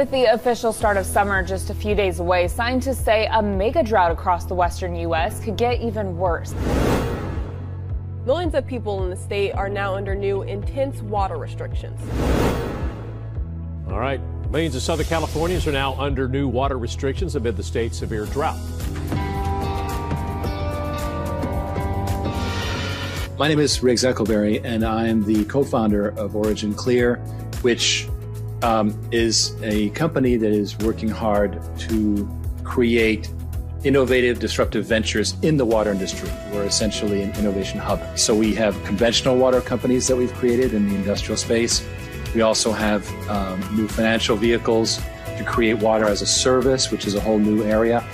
With the official start of summer just a few days away, scientists say a mega drought across the western U.S. could get even worse. Millions of people in the state are now under new intense water restrictions. All right. Millions of Southern Californians are now under new water restrictions amid the state's severe drought. My name is Riggs Eckelberry, and I'm the co founder of OriginClear, which um, is a company that is working hard to create innovative, disruptive ventures in the water industry. We're essentially an innovation hub. So we have conventional water companies that we've created in the industrial space. We also have um, new financial vehicles to create water as a service, which is a whole new area.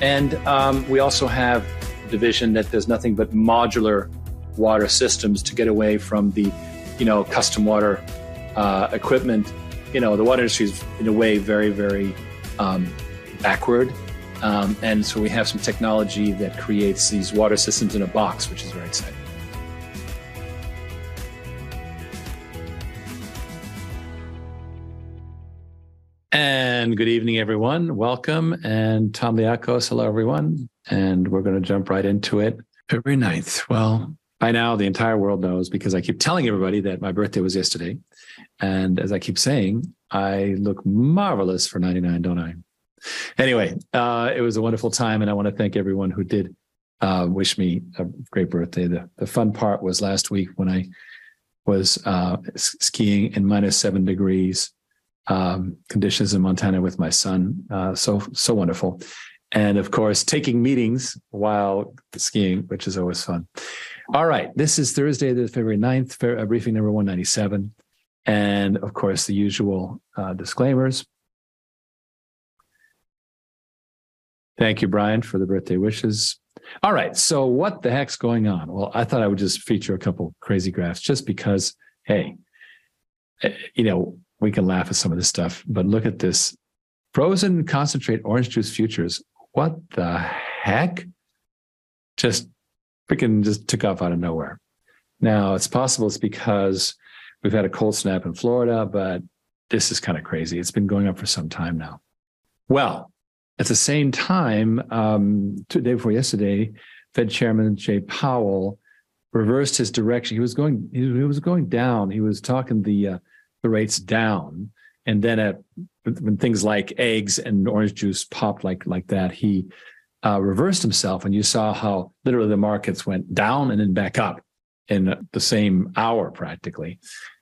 And um, we also have a division that does nothing but modular water systems to get away from the, you know, custom water uh, equipment. You know, the water industry is in a way very, very um, backward. Um, and so we have some technology that creates these water systems in a box, which is very exciting. And good evening, everyone. Welcome. And Tom Liakos, hello, everyone. And we're going to jump right into it. February 9th. Well, by now, the entire world knows because I keep telling everybody that my birthday was yesterday. And as I keep saying, I look marvelous for 99, don't I? Anyway, uh, it was a wonderful time. And I want to thank everyone who did uh, wish me a great birthday. The, the fun part was last week when I was uh, skiing in minus seven degrees um, conditions in Montana with my son. Uh, so, so wonderful. And of course, taking meetings while skiing, which is always fun. All right. This is Thursday, the February 9th, uh, briefing number 197. And of course, the usual uh, disclaimers. Thank you, Brian, for the birthday wishes. All right. So, what the heck's going on? Well, I thought I would just feature a couple crazy graphs just because, hey, eh, you know, we can laugh at some of this stuff, but look at this frozen concentrate orange juice futures. What the heck? Just freaking just took off out of nowhere. Now, it's possible it's because we've had a cold snap in Florida, but this is kind of crazy. It's been going up for some time now. Well, at the same time, um, two day before yesterday, Fed Chairman Jay Powell reversed his direction. He was going he was going down. He was talking the uh, the rates down, and then at when things like eggs and orange juice popped like like that, he uh, reversed himself, and you saw how literally the markets went down and then back up in the same hour practically.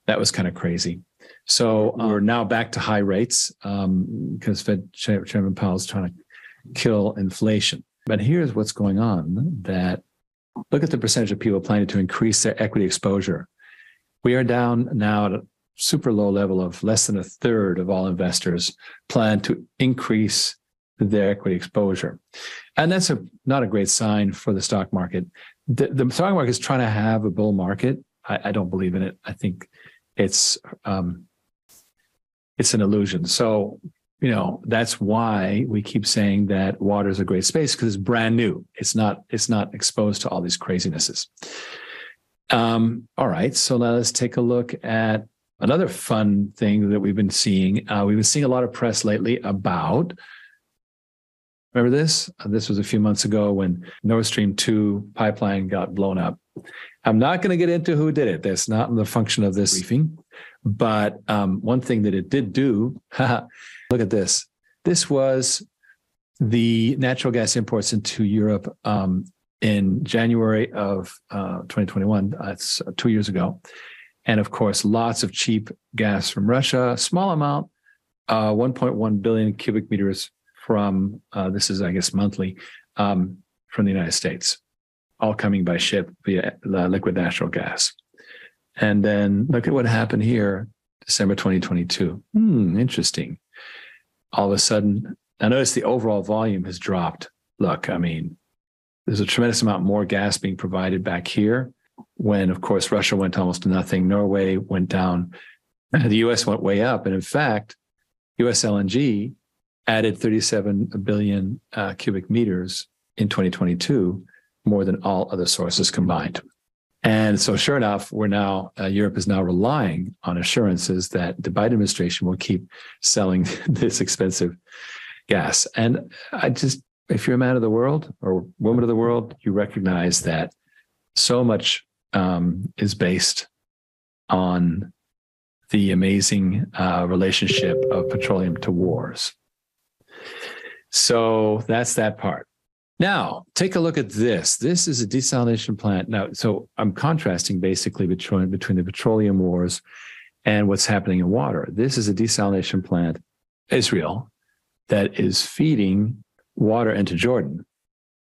That was kind of crazy. So uh, we're now back to high rates um, because Fed Chairman Powell is trying to kill inflation. But here's what's going on: that look at the percentage of people planning to increase their equity exposure. We are down now at a super low level of less than a third of all investors plan to increase their equity exposure. And that's a not a great sign for the stock market. The, the stock market is trying to have a bull market. I, I don't believe in it. I think it's um, it's an illusion. So you know that's why we keep saying that water is a great space because it's brand new. It's not it's not exposed to all these crazinesses. Um, all right, so now let's take a look at another fun thing that we've been seeing. Uh, we've been seeing a lot of press lately about Remember this? Uh, this was a few months ago when Nord Stream 2 pipeline got blown up. I'm not going to get into who did it. That's not the function of this briefing. But um, one thing that it did do, look at this. This was the natural gas imports into Europe um, in January of uh, 2021. That's uh, two years ago. And of course, lots of cheap gas from Russia, small amount, uh, 1.1 billion cubic meters from uh, this is I guess monthly um, from the United States, all coming by ship via uh, liquid natural gas. And then look at what happened here, December 2022. Hmm, interesting. All of a sudden, I notice the overall volume has dropped. Look, I mean, there's a tremendous amount more gas being provided back here. When, of course, Russia went almost to nothing, Norway went down, the US went way up. And in fact, US LNG added 37 billion uh, cubic meters in 2022, more than all other sources combined. And so, sure enough, we're now uh, Europe is now relying on assurances that the Biden administration will keep selling this expensive gas. And I just, if you're a man of the world or woman of the world, you recognize that so much um, is based on the amazing uh, relationship of petroleum to wars. So that's that part. Now, take a look at this. This is a desalination plant. Now, so I'm contrasting basically between, between the petroleum wars and what's happening in water. This is a desalination plant, Israel, that is feeding water into Jordan.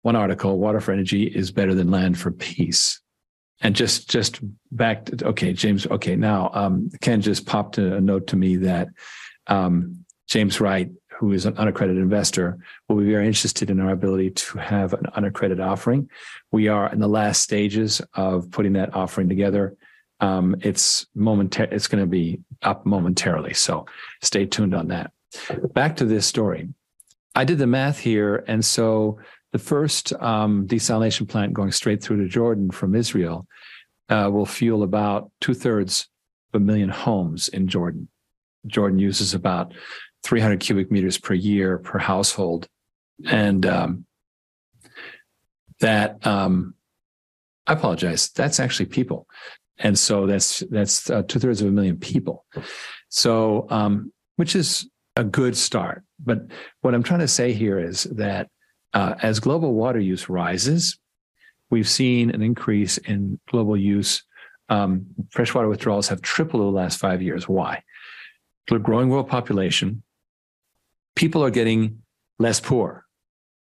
One article, water for energy is better than land for peace. And just just back to okay, James. Okay, now um, Ken just popped a note to me that um, James Wright who is an unaccredited investor, will be very interested in our ability to have an unaccredited offering. We are in the last stages of putting that offering together. Um, it's momentar- It's going to be up momentarily, so stay tuned on that. Back to this story. I did the math here, and so the first um, desalination plant going straight through to Jordan from Israel uh, will fuel about two thirds of a million homes in Jordan. Jordan uses about 300 cubic meters per year per household. And um, that, um, I apologize, that's actually people. And so that's that's uh, two thirds of a million people. So, um, which is a good start. But what I'm trying to say here is that uh, as global water use rises, we've seen an increase in global use. Um, freshwater withdrawals have tripled over the last five years. Why? The growing world population, people are getting less poor.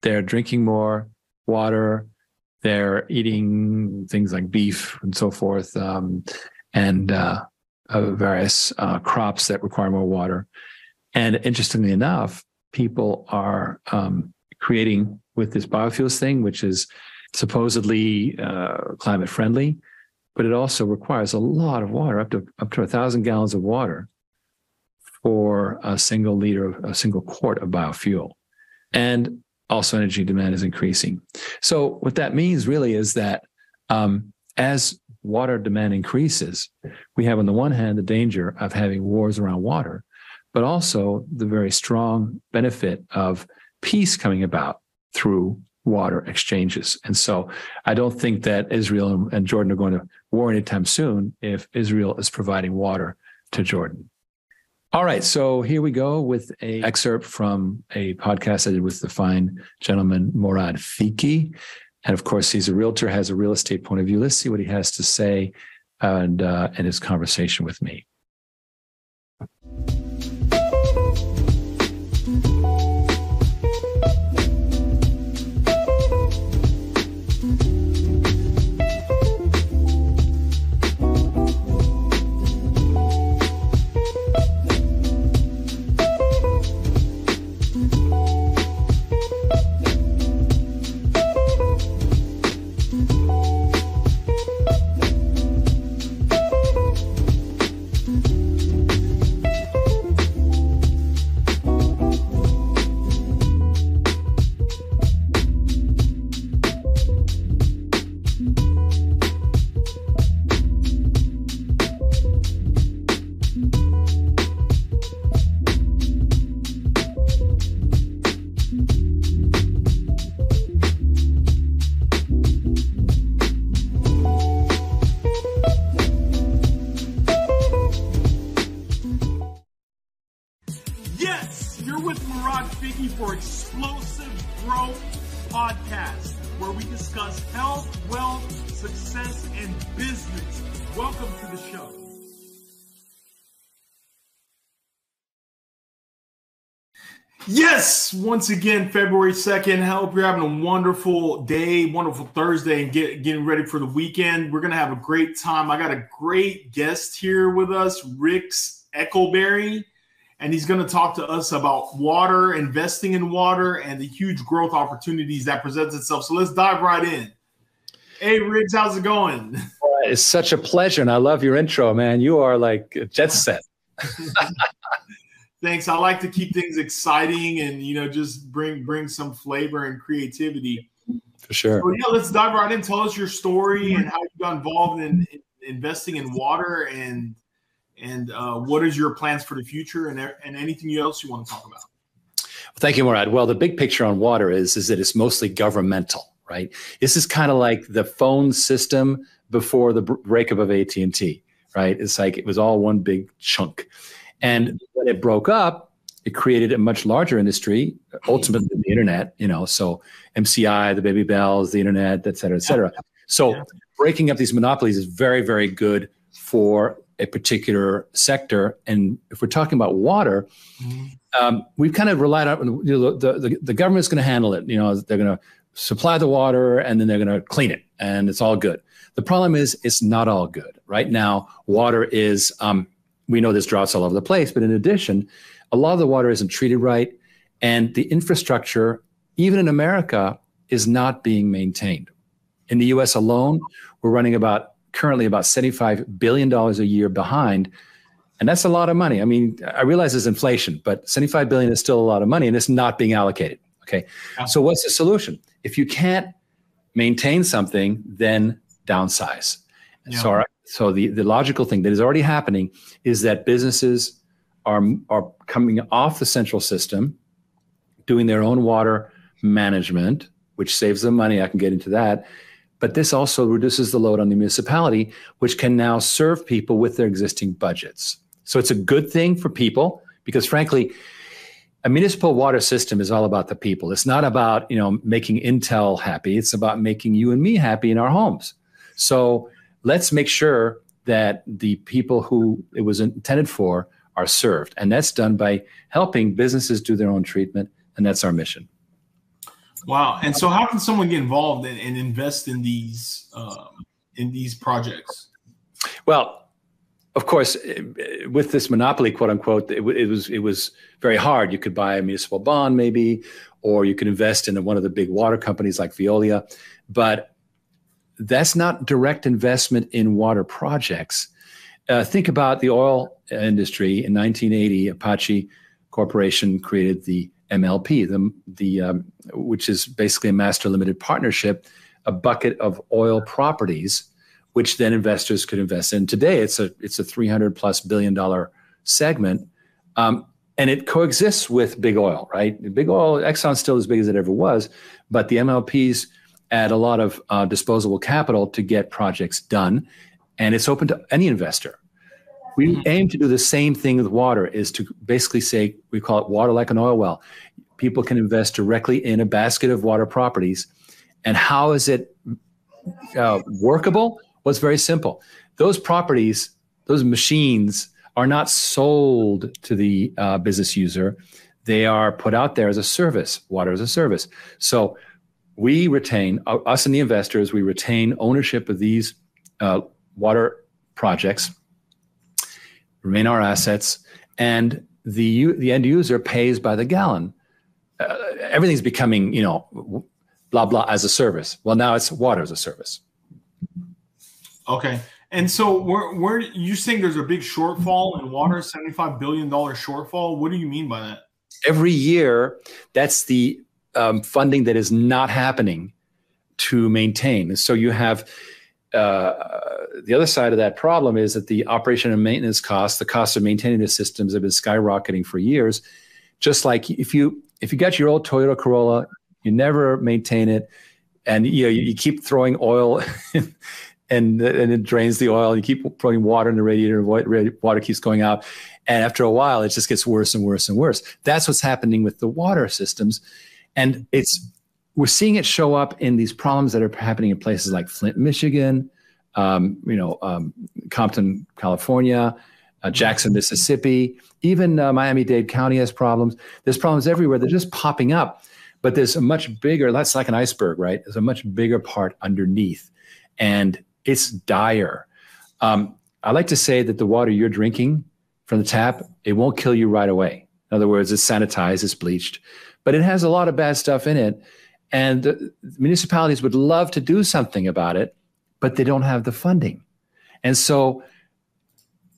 They're drinking more water. They're eating things like beef and so forth, um, and uh, uh, various uh, crops that require more water. And interestingly enough, people are um, creating with this biofuels thing, which is supposedly uh, climate friendly, but it also requires a lot of water, up to up to a thousand gallons of water for a single liter of a single quart of biofuel. And also energy demand is increasing. So what that means really is that um, as water demand increases, we have on the one hand the danger of having wars around water, but also the very strong benefit of peace coming about through water exchanges. And so I don't think that Israel and Jordan are going to war anytime soon if Israel is providing water to Jordan. All right, so here we go with a excerpt from a podcast I did with the fine gentleman Morad Fiki, and of course he's a realtor, has a real estate point of view. Let's see what he has to say, and uh, and his conversation with me. Yes, once again, February 2nd. I hope you're having a wonderful day, wonderful Thursday, and get, getting ready for the weekend. We're going to have a great time. I got a great guest here with us, Riggs Eckelberry, and he's going to talk to us about water, investing in water, and the huge growth opportunities that presents itself. So let's dive right in. Hey, Riggs, how's it going? It's such a pleasure, and I love your intro, man. You are like jet set. Thanks. I like to keep things exciting and you know just bring bring some flavor and creativity. for sure. So, yeah, let's dive right in. Tell us your story and how you got involved in, in investing in water and and uh, what is your plans for the future and, and anything else you want to talk about. Thank you, Morad. Well, the big picture on water is is that it's mostly governmental, right? This is kind of like the phone system before the breakup of AT and T, right? It's like it was all one big chunk, and when it broke up, it created a much larger industry, ultimately the internet. You know, so MCI, the baby bells, the internet, et cetera, et cetera. So yeah. breaking up these monopolies is very, very good for a particular sector. And if we're talking about water, mm-hmm. um, we've kind of relied on you know, the, the, the government's going to handle it. You know, they're going to supply the water and then they're going to clean it and it's all good. The problem is it's not all good. Right now, water is, um, we know there's droughts all over the place, but in addition, a lot of the water isn't treated right. And the infrastructure, even in America, is not being maintained. In the US alone, we're running about currently about $75 billion a year behind. And that's a lot of money. I mean, I realize it's inflation, but 75 billion is still a lot of money and it's not being allocated. Okay. So what's the solution? If you can't maintain something, then downsize. Yeah. So, our, so the, the logical thing that is already happening is that businesses are, are coming off the central system, doing their own water management, which saves them money. I can get into that but this also reduces the load on the municipality, which can now serve people with their existing budgets. So it's a good thing for people because, frankly, a municipal water system is all about the people. It's not about you know making Intel happy. It's about making you and me happy in our homes. So let's make sure that the people who it was intended for are served, and that's done by helping businesses do their own treatment, and that's our mission. Wow! And so, how can someone get involved and, and invest in these um, in these projects? Well, of course, with this monopoly, quote unquote, it, it, was it was very hard. You could buy a municipal bond, maybe, or you could invest in one of the big water companies like Veolia, but that's not direct investment in water projects. Uh, think about the oil industry in 1980. Apache Corporation created the MLP, the, the um, which is basically a master limited partnership, a bucket of oil properties, which then investors could invest in. Today, it's a it's a 300 plus billion dollar segment, um, and it coexists with big oil. Right, big oil, Exxon's still as big as it ever was, but the MLPs add a lot of uh, disposable capital to get projects done, and it's open to any investor. We hmm. aim to do the same thing with water is to basically say, we call it water like an oil well. People can invest directly in a basket of water properties. And how is it uh, workable? Well, it's very simple. Those properties, those machines are not sold to the uh, business user. They are put out there as a service, water as a service. So we retain, uh, us and the investors, we retain ownership of these uh, water projects remain our assets, and the the end user pays by the gallon. Uh, everything's becoming, you know, blah blah as a service. Well, now it's water as a service. Okay, and so where where you saying there's a big shortfall in water, seventy five billion dollar shortfall? What do you mean by that? Every year, that's the um, funding that is not happening to maintain. So you have uh, the other side of that problem is that the operation and maintenance costs, the cost of maintaining the systems, have been skyrocketing for years. Just like if you if you got your old Toyota Corolla, you never maintain it, and you know you, you keep throwing oil. and, and it drains the oil. You keep putting water in the radiator, water keeps going out. And after a while, it just gets worse and worse and worse. That's what's happening with the water systems. And it's we're seeing it show up in these problems that are happening in places like Flint, Michigan, um, you know, um, Compton, California, uh, Jackson, Mississippi, even uh, Miami-Dade County has problems. There's problems everywhere. They're just popping up, but there's a much bigger. That's like an iceberg, right? There's a much bigger part underneath, and it's dire. Um, I like to say that the water you're drinking from the tap, it won't kill you right away. In other words, it's sanitized, it's bleached, but it has a lot of bad stuff in it and municipalities would love to do something about it, but they don't have the funding. And so,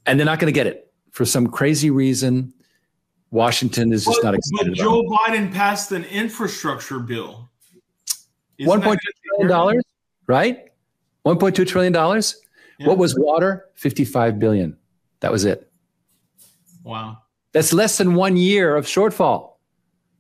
and they're not going to get it for some crazy reason. Washington is just but, not excited. But Joe Biden passed an infrastructure bill. One point One point two trillion dollars, right? 1.2 trillion dollars. Yeah. What was water? 55 billion. That was it. Wow. That's less than one year of shortfall.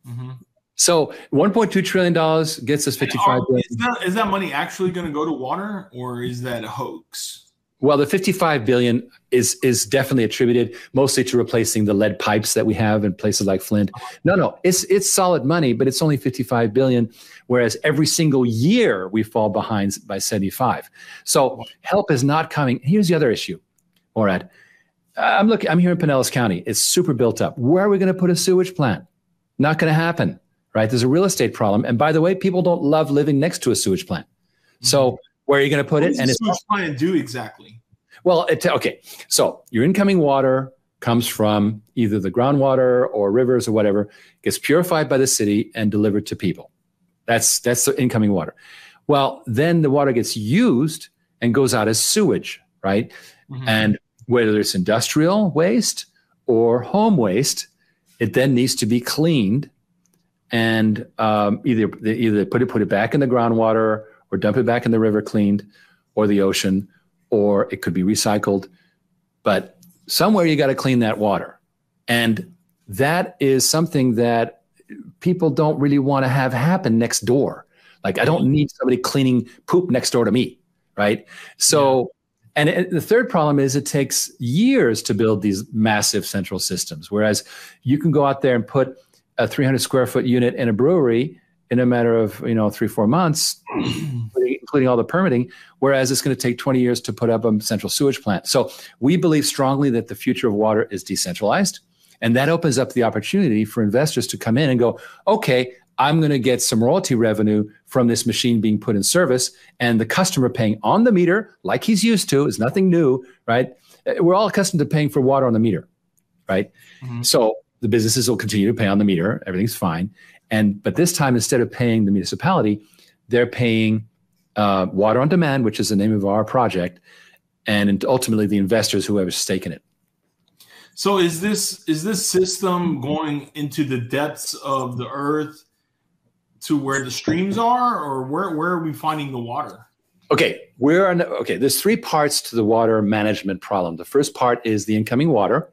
Mhm. So 1.2 trillion dollars gets us 55 billion. Is that, is that money actually going to go to water, or is that a hoax? Well, the 55 billion is is definitely attributed mostly to replacing the lead pipes that we have in places like Flint. No, no, it's it's solid money, but it's only 55 billion, whereas every single year we fall behind by 75. So help is not coming. Here's the other issue, Morad. I'm looking. I'm here in Pinellas County. It's super built up. Where are we going to put a sewage plant? Not going to happen, right? There's a real estate problem. And by the way, people don't love living next to a sewage plant. So where are you going to put What it? does And it's sewage plant do exactly? well, it, okay. So your incoming water comes from either the groundwater or rivers or whatever, gets purified by the city and delivered to people. That's that's the incoming water. Well, then the water gets used and goes out as sewage, right? Mhm. And whether it's industrial waste or home waste, it then needs to be cleaned and um, either either put it put it back in the groundwater or dump it back in the river cleaned or the ocean or it could be recycled. But somewhere you got to clean that water. And that is something that people don't really want to have happen next door. Like, I don't need somebody cleaning poop next door to me. Right. So, and it, the third problem is it takes years to build these massive central systems. Whereas you can go out there and put a 300 square foot unit in a brewery in a matter of, you know, three, four months, including, including all the permitting whereas it's going to take 20 years to put up a central sewage plant. So we believe strongly that the future of water is decentralized. And that opens up the opportunity for investors to come in and go, okay, I'm going to get some royalty revenue from this machine being put in service and the customer paying on the meter like he's used to is nothing new, right? We're all accustomed to paying for water on the meter, right? Mhm. So the businesses will continue to pay on the meter, everything's fine. And but this time instead of paying the municipality, they're paying uh, Water on Demand, which is the name of our project, and ultimately the investors who have a stake in it. So is this is this system going into the depths of the earth to where the streams are, or where where are we finding the water? Okay, we're on. Okay, there's three parts to the water management problem. The first part is the incoming water,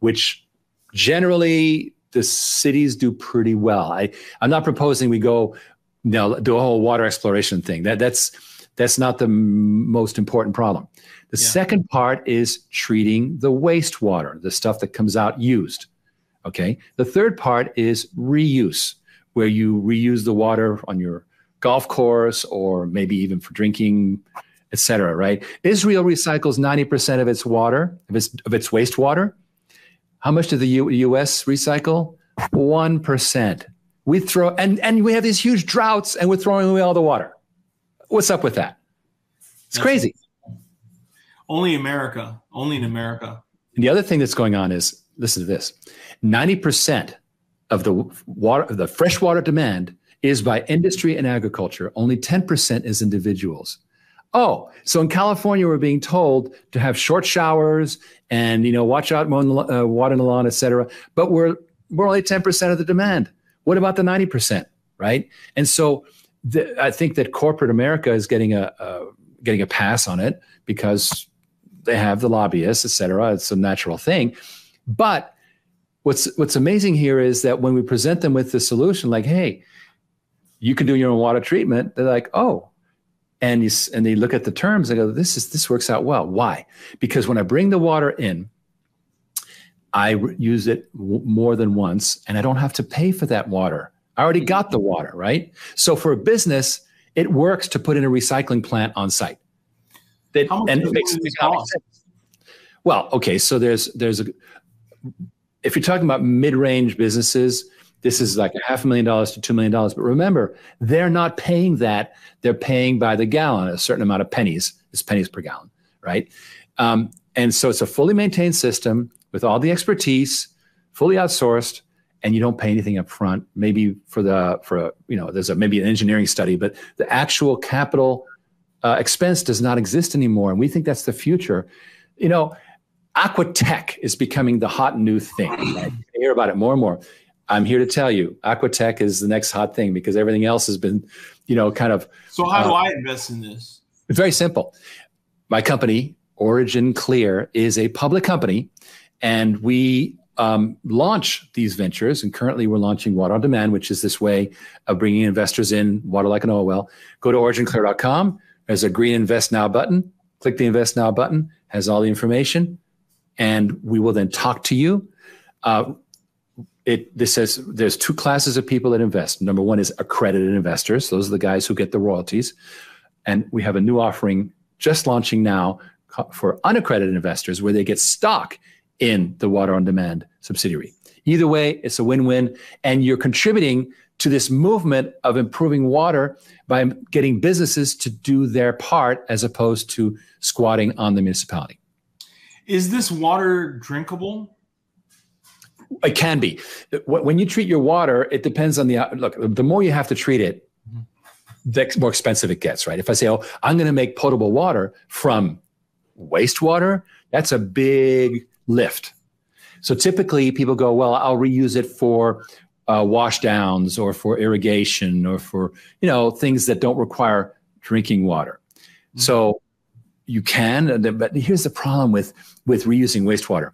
which generally the cities do pretty well. I I'm not proposing we go, you know, do a whole water exploration thing. That that's that's not the m- most important problem. The Yeah. second part is treating the wastewater, the stuff that comes out used. Okay. The third part is reuse, where you reuse the water on your golf course or maybe even for drinking, et cetera, right? Israel recycles 90% of its water, of its, of its wastewater. How much does the U- US recycle? 1%. We throw, and, and we have these huge droughts and we're throwing away all the water. What's up with that? It's That's- crazy. Only America. Only in America. And the other thing that's going on is listen to this 90% of the water, of the freshwater demand is by industry and agriculture. Only 10% is individuals. Oh, so in California, we're being told to have short showers and, you know, watch out mowing the, uh, water in the lawn, et cetera. But we're, we're only 10% of the demand. What about the 90%? Right. And so the, I think that corporate America is getting a, a getting a pass on it because they have the lobbyists, et cetera. It's a natural thing. But what's what's amazing here is that when we present them with the solution, like, hey, you can do your own water treatment, they're like, oh. And you, and they look at the terms and go, this is this works out well. Why? Because when I bring the water in, I re- use it w- more than once, and I don't have to pay for that water. I already got the water, right? So for a business, it works to put in a recycling plant on site. That, How much and it makes one of these economic cost? Well, okay, so there's there's a if you're talking about mid-range businesses, this is like a half a million dollars to two million dollars. But remember, they're not paying that; they're paying by the gallon, a certain amount of pennies. It's pennies per gallon, right? Um, and so it's a fully maintained system with all the expertise, fully outsourced, and you don't pay anything up front. Maybe for the for a, you know, there's a maybe an engineering study, but the actual capital uh, expense does not exist anymore, and we think that's the future. You know, aqua tech is becoming the hot new thing. Right? You hear about it more and more. I'm here to tell you, Aquatech is the next hot thing because everything else has been, you know, kind of. So how do uh, I invest in this? It's very simple. My company, OriginClear, is a public company, and we um, launch these ventures. And currently, we're launching Water on Demand, which is this way of bringing investors in water like an oil well. Go to originclear.com. There's a green Invest Now button. Click the Invest Now button. Has all the information, and we will then talk to you. Uh, it this says there's two classes of people that invest. Number one is accredited investors; those are the guys who get the royalties. And we have a new offering just launching now for unaccredited investors where they get stock in the Water on Demand subsidiary. Either way, it's a win win. And you're contributing to this movement of improving water by getting businesses to do their part as opposed to squatting on the municipality. Is this water drinkable? It can be. When you treat your water, it depends on the look. The more you have to treat it, the more expensive it gets, right? If I say, oh, I'm going to make potable water from wastewater, that's a big lift. So typically people go, well, I'll reuse it for uh, wash downs or for irrigation or for, you know, things that don't require drinking water. Mm-hmm. So you can, but here's the problem with, with reusing wastewater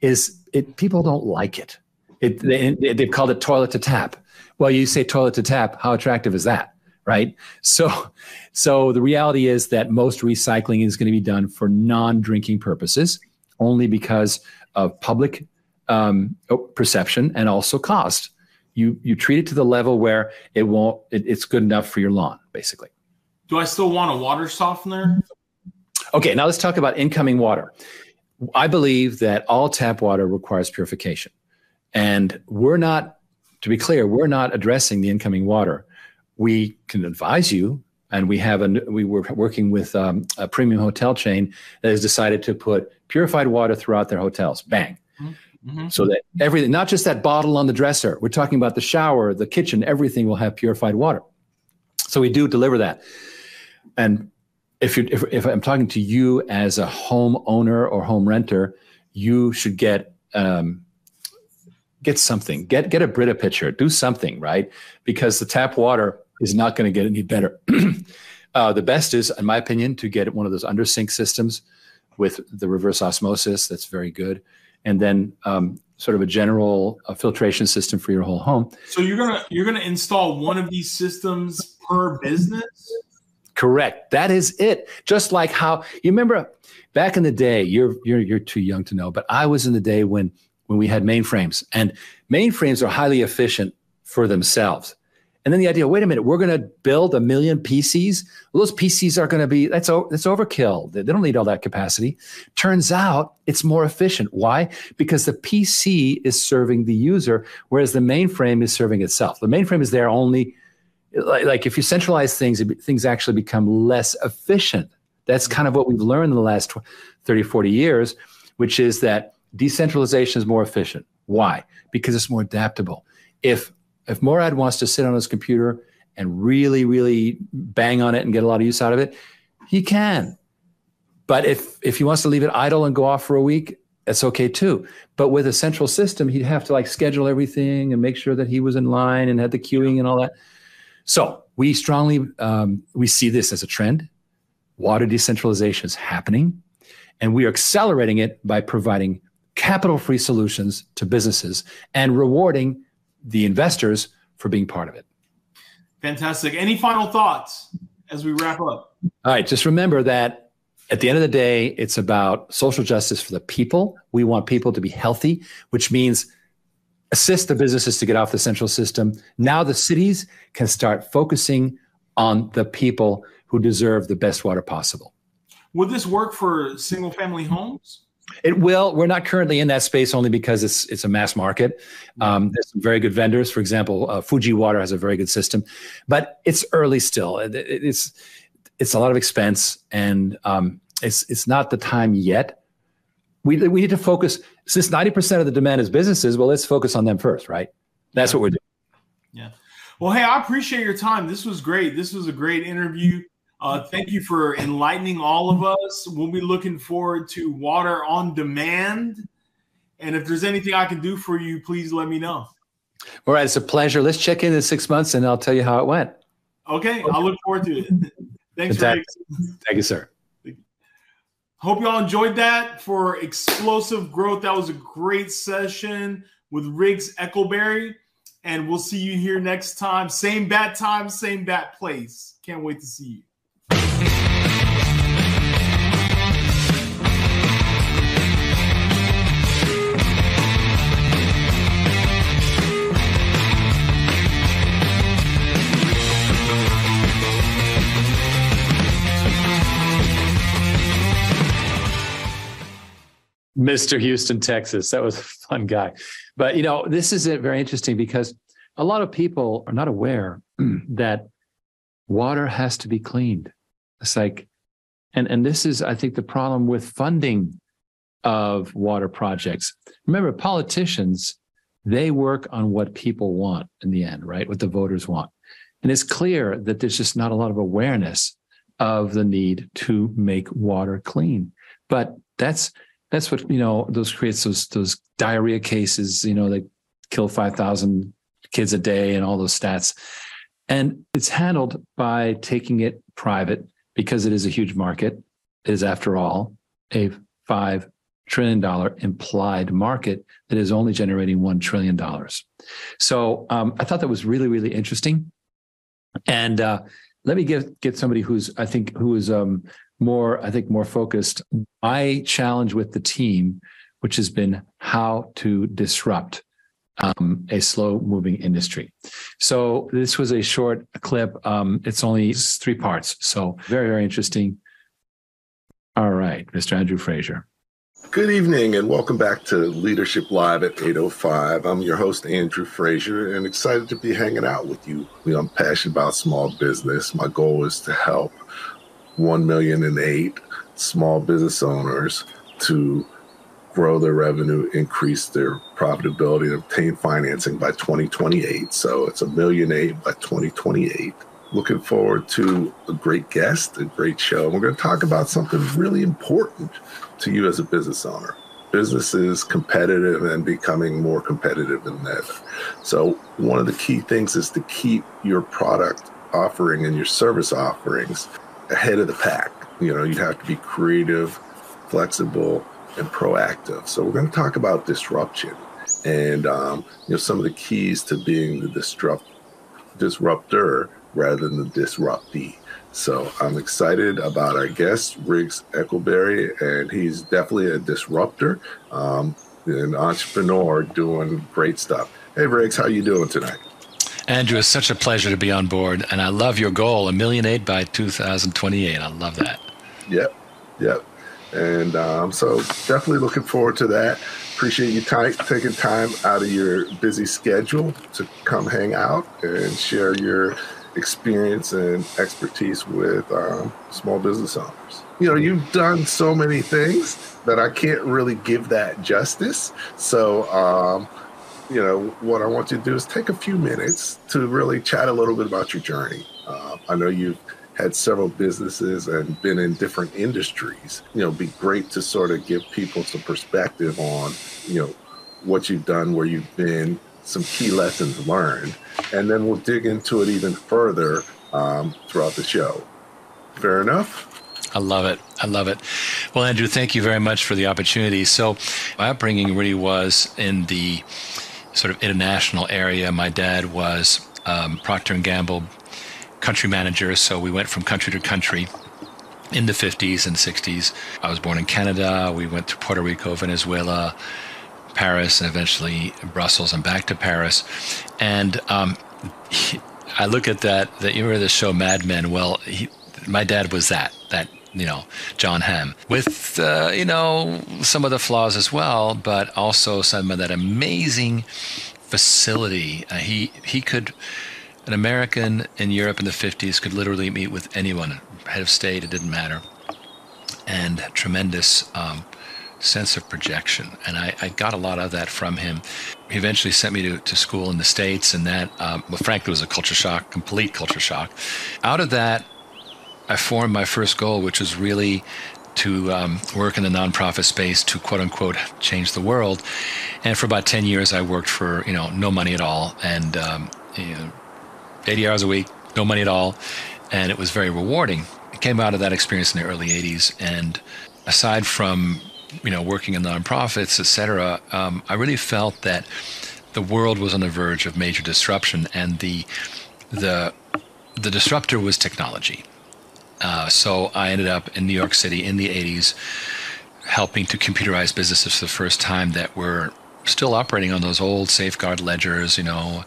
is it, people don't like it. It, they, they've called it toilet to tap. Well, you say toilet to tap, how attractive is that? right? So, so the reality is that most recycling is going to be done for non-drinking purposes, only because of public um, perception and also cost. You you treat it to the level where it won't. It, it's good enough for your lawn, basically. Do I still want a water softener? Okay, now let's talk about incoming water. I believe that all tap water requires purification, and we're not. To be clear, we're not addressing the incoming water we can advise you and we have a we were working with um, a premium hotel chain that has decided to put purified water throughout their hotels bang mm-hmm. so that everything not just that bottle on the dresser we're talking about the shower the kitchen everything will have purified water so we do deliver that and if you if, if i'm talking to you as a home owner or home renter you should get um, get something get get a brita pitcher do something right because the tap water is not going to get any better. uh, the best is, in my opinion, to get one of those under sink systems with the reverse osmosis. That's very good. And then um, sort of a general uh, filtration system for your whole home. So you're gonna you're gonna install one of these systems per business. Correct. That is it. Just like how you remember back in the day. You're you're you're too young to know, but I was in the day when when we had mainframes, and mainframes are highly efficient for themselves. And then the idea, wait a minute, we're going to build a million PCs. Well, those PCs are going to be that's that's overkill. They don't need all that capacity. Turns out it's more efficient. Why? Because the PC is serving the user, whereas the mainframe is serving itself. The mainframe is there only like, like if you centralize things, things actually become less efficient. That's mm-hmm. kind of what we've learned in the last 30, 40 years, which is that decentralization is more efficient. Why? Because it's more adaptable. If if Morad wants to sit on his computer and really, really bang on it and get a lot of use out of it, he can. But if if he wants to leave it idle and go off for a week, that's okay too. But with a central system, he'd have to like schedule everything and make sure that he was in line and had the queuing and all that. So we strongly um, we see this as a trend. Water decentralization is happening, and we are accelerating it by providing capital-free solutions to businesses and rewarding the investors for being part of it. Fantastic. Any final thoughts as we wrap up? All right. Just remember that at the end of the day, it's about social justice for the people. We want people to be healthy, which means assist the businesses to get off the central system. Now the cities can start focusing on the people who deserve the best water possible. Would this work for single family homes? It will. We're not currently in that space only because it's it's a mass market. Um, there's some very good vendors. For example, uh, Fuji Water has a very good system, but it's early still. It, it's it's a lot of expense, and um, it's it's not the time yet. We we need to focus since ninety percent of the demand is businesses. Well, let's focus on them first, right? That's yeah. what we're doing. Yeah. Well, hey, I appreciate your time. This was great. This was a great interview. Uh, thank you for enlightening all of us. We'll be looking forward to Water on Demand. And if there's anything I can do for you, please let me know. All right, it's a pleasure. Let's check in in six months, and I'll tell you how it went. Okay, I'll look forward to it. Thanks. Thank you, sir. Hope y'all enjoyed that for explosive growth. That was a great session with Riggs Eckelberry. And we'll see you here next time. Same bat time, same bat place. Can't wait to see you. Mr. Houston, Texas. That was a fun guy. But, you know, this is very interesting because a lot of people are not aware that water has to be cleaned. It's like, and, and this is, I think, the problem with funding of water projects. Remember, politicians, they work on what people want in the end, right? What the voters want. And it's clear that there's just not a lot of awareness of the need to make water clean. But that's that's what you know those creates those those diarrhea cases you know that kill 5000 kids a day and all those stats. And it's handled by taking it private because it is a huge market. It is after all a 5 trillion dollar implied market that is only generating 1 trillion dollars. So um, i thought that was really really interesting. And uh, let me get get somebody who's i think who is um, more, I think, more focused. My challenge with the team, which has been how to disrupt um, a slow moving industry. So this was a short clip. Um, it's only three parts. So very, very interesting. All right, Mr. Andrew Frazier. Good evening and welcome back to Leadership Live at 805. I'm your host, Andrew Frazier, and excited to be hanging out with you. I'm passionate about small business. My goal is to help 1 million and eight small business owners to grow their revenue, increase their profitability, and obtain financing by 2028. So it's a million eight by 2028. Looking forward to a great guest, a great show. And We're going to talk about something really important to you as a business owner. Business is competitive and becoming more competitive than ever. So, one of the key things is to keep your product offering and your service offerings ahead of the pack. You know, you have to be creative, flexible, and proactive. So we're going to talk about disruption and um, you know some of the keys to being the disrupt disruptor rather than the disruptee. So I'm excited about our guest, Riggs Eckelberry, and he's definitely a disruptor, um, an entrepreneur doing great stuff. Hey, Riggs, how you doing tonight? Andrew, it's such a pleasure to be on board, and I love your goal, a million eight by 2028. I love that. Yep, yep. And um, so definitely looking forward to that. Appreciate you t- taking time out of your busy schedule to come hang out and share your experience and expertise with um, small business owners. You know, you've done so many things that I can't really give that justice. So, um, you know, what I want you to do is take a few minutes to really chat a little bit about your journey. Uh, I know you've had several businesses and been in different industries. You know, be great to sort of give people some perspective on, you know, what you've done, where you've been, some key lessons learned, and then we'll dig into it even further um, throughout the show. Fair enough? I love it. I love it. Well, Andrew, thank you very much for the opportunity. So, my upbringing really was in the sort of international area. My dad was um, Procter and Gamble country manager, so we went from country to country in the 50s and 60s. I was born in Canada. We went to Puerto Rico, Venezuela, Paris, and eventually Brussels, and back to Paris. And um, he, I look at that. That you remember the show Mad Men? Well, he, my dad was that. That you know, Jon Hamm, with uh, you know some of the flaws as well, but also some of that amazing facility. Uh, he he could. An American in Europe in the 50s could literally meet with anyone, head of state, it didn't matter. And tremendous um, sense of projection. And I, I, got a lot of that from him. He eventually sent me to, to school in the States, and that, um, well, frankly, was a culture shock, complete culture shock. Out of that, I formed my first goal, which was really to um, work in the nonprofit space to quote unquote change the world. And for about 10 years, I worked for, you know, no money at all and um, you know, 80 hours a week, no money at all. And it was very rewarding. I came out of that experience in the early 80s. And aside from, you know, working in nonprofits, et cetera, um, I really felt that the world was on the verge of major disruption. And the, the, the disruptor was technology. Uh, so I ended up in New York City in the 80s, helping to computerize businesses for the first time that were still operating on those old safeguard ledgers, you know,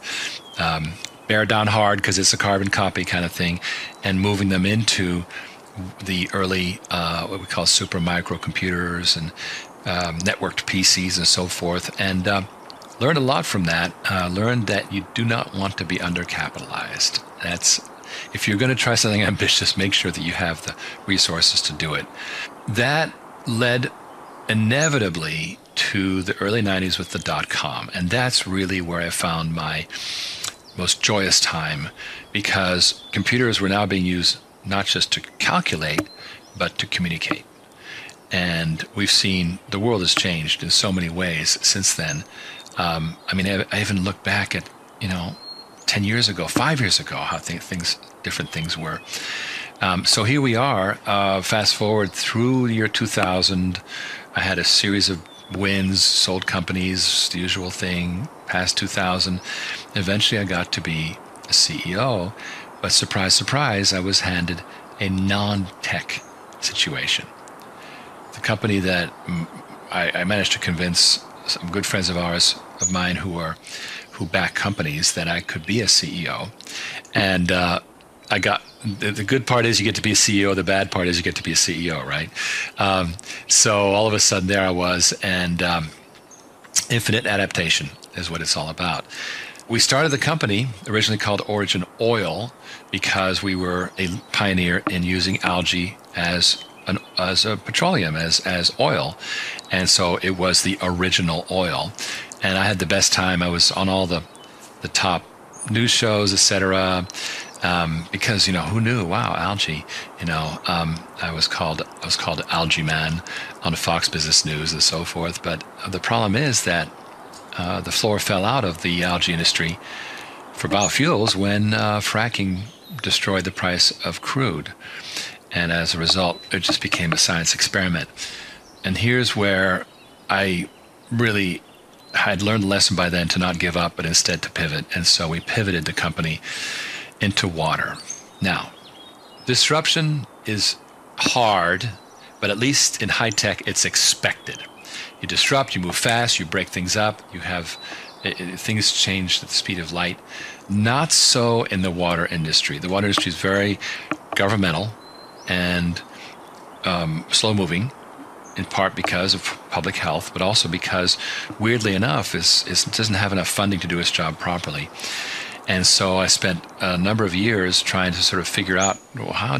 um, bear down hard because it's a carbon copy kind of thing, and moving them into the early uh, what we call super microcomputers and um, networked PCs and so forth, and uh, learned a lot from that. Uh, learned that you do not want to be undercapitalized. That's if you're going to try something ambitious, make sure that you have the resources to do it. That led inevitably to the early 90s with the dot com. And that's really where I found my most joyous time because computers were now being used not just to calculate, but to communicate. And we've seen the world has changed in so many ways since then. Um, I mean, I, I even look back at, you know, 10 years ago, five years ago, how th- things, different things were. Um, so here we are, uh, fast forward through year 2000. I had a series of wins, sold companies, the usual thing, past 2000. Eventually, I got to be a CEO, but surprise, surprise, I was handed a non tech situation. The company that I, I managed to convince some good friends of ours, of mine, who are who back companies that I could be a CEO. And uh, I got the, the, good part is you get to be a CEO. The bad part is you get to be a CEO, right? Um, so all of a sudden there I was, and um, infinite adaptation is what it's all about. We started the company originally called Origin Oil because we were a pioneer in using algae as an, as a petroleum as as oil, and so it was the original oil and I had the best time. I was on all the the top news shows, etc. Um, because you know who knew? Wow, algae. You know, um, I was called I was called Algae Man on Fox Business News and so forth. But the problem is that uh, the floor fell out of the algae industry for biofuels when uh, fracking destroyed the price of crude, and as a result, it just became a science experiment. And here's where I really I'd learned the lesson by then to not give up, but instead to pivot. And so we pivoted the company into water. Now, disruption is hard, but at least in high tech, it's expected. You disrupt, you move fast, you break things up, you have it, things change at the speed of light. Not so in the water industry. The water industry is very governmental and um, slow moving in part because of public health, but also because, weirdly enough, is, is doesn't have enough funding to do its job properly. And so I spent a number of years trying to sort of figure out well, how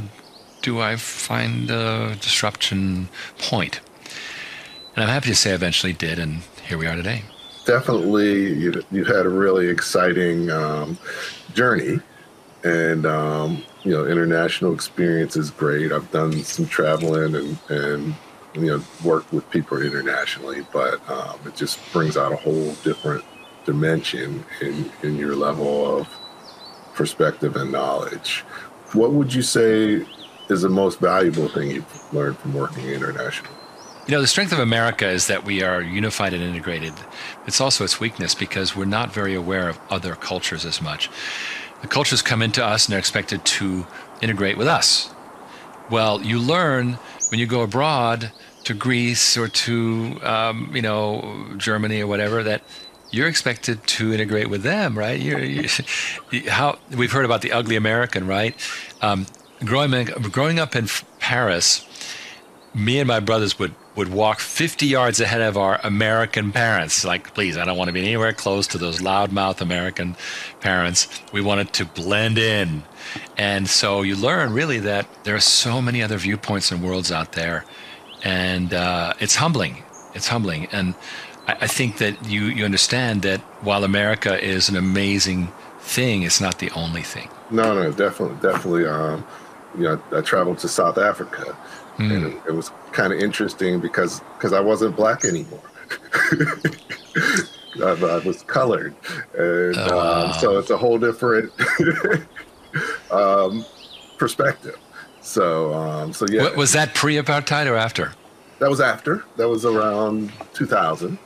do I find the disruption point. And I'm happy to say I eventually did, and here we are today. Definitely, you, you had a really exciting um, journey, and um, you know, international experience is great. I've done some traveling and and you know work with people internationally, but um, it just brings out a whole different dimension in in your level of perspective and knowledge. What would you say is the most valuable thing you've learned from working internationally? You know, the strength of America is that we are unified and integrated. It's also its weakness because we're not very aware of other cultures as much. The cultures come into us and they're expected to integrate with us. Well, you learn when you go abroad to Greece or to um, you know Germany or whatever that you're expected to integrate with them, right? You're, you, how we've heard about the ugly American, right? Um, growing growing up in Paris, me and my brothers would would walk 50 yards ahead of our American parents. Like, please, I don't want to be anywhere close to those loudmouth American parents. We wanted to blend in. And so you learn really that there are so many other viewpoints and worlds out there and uh, it's humbling. It's humbling, and I, I, think that you you understand that while America is an amazing thing, it's not the only thing. No, no, definitely, definitely. Um, you know, I traveled to South Africa, Mm. And it, it was kind of interesting because because I wasn't black anymore. I, I, was colored, and oh. um, so it's a whole different um, perspective. So, um, so yeah. Was that pre-apartheid or after? That was after. That was around 2000.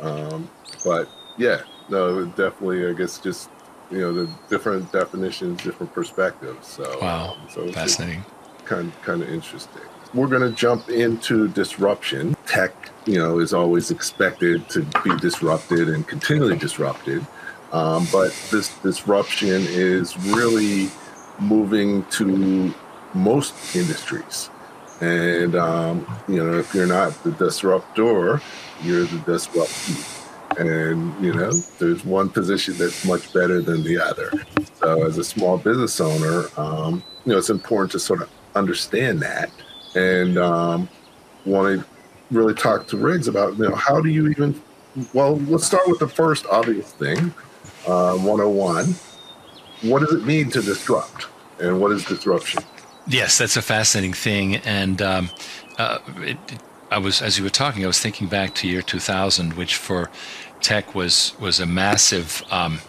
Um, but yeah, no, definitely. I guess just you know the different definitions, different perspectives. So wow, um, so fascinating. Kind kind of interesting. We're going to jump into disruption. Tech, you know, is always expected to be disrupted and continually disrupted. Um, but this disruption is really moving to most industries. And, um, you know, if you're not the disruptor, you're the disruptee. And, you know, there's one position that's much better than the other. So, as a small business owner, um, you know, it's important to sort of understand that and um, want to really talk to Riggs about, you know, how do you even, well, let's start with the first obvious thing uh, 101. What does it mean to disrupt? And what is disruption? Yes, that's a fascinating thing. And um, uh, it, I was, as you were talking, I was thinking back to year 2000, which for tech was was a massive um,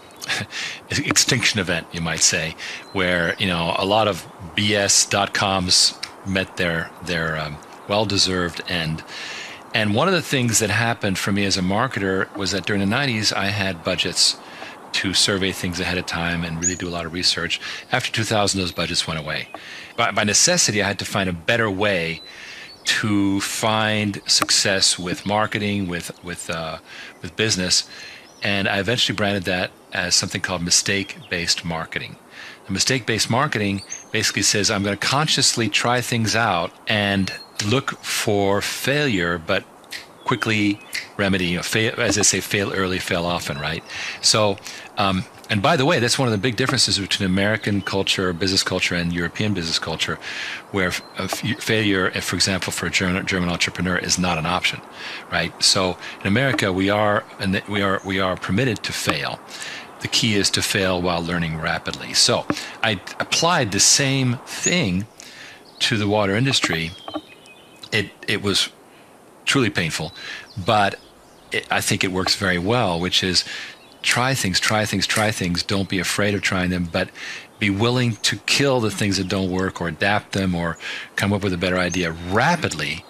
extinction event, you might say, where you know a lot of BS dot coms met their their um, well deserved end. And one of the things that happened for me as a marketer was that during the 90s, I had budgets to survey things ahead of time and really do a lot of research. After 2000, those budgets went away. By, by necessity, I had to find a better way to find success with marketing, with with uh, with business, and I eventually branded that as something called mistake-based marketing. The mistake-based marketing basically says I'm going to consciously try things out and look for failure, but quickly remedy. You know, fail, as they say, fail early, fail often, right? So, um, and by the way, that's one of the big differences between American culture, business culture, and European business culture, where failure, for example, for a German, German entrepreneur, is not an option, right? So, in America, we are we are we are permitted to fail. The key is to fail while learning rapidly. So, I applied the same thing to the water industry. It it was truly painful, but it, I think it works very well, which is try things, try things, try things. Don't be afraid of trying them, but be willing to kill the things that don't work or adapt them or come up with a better idea rapidly.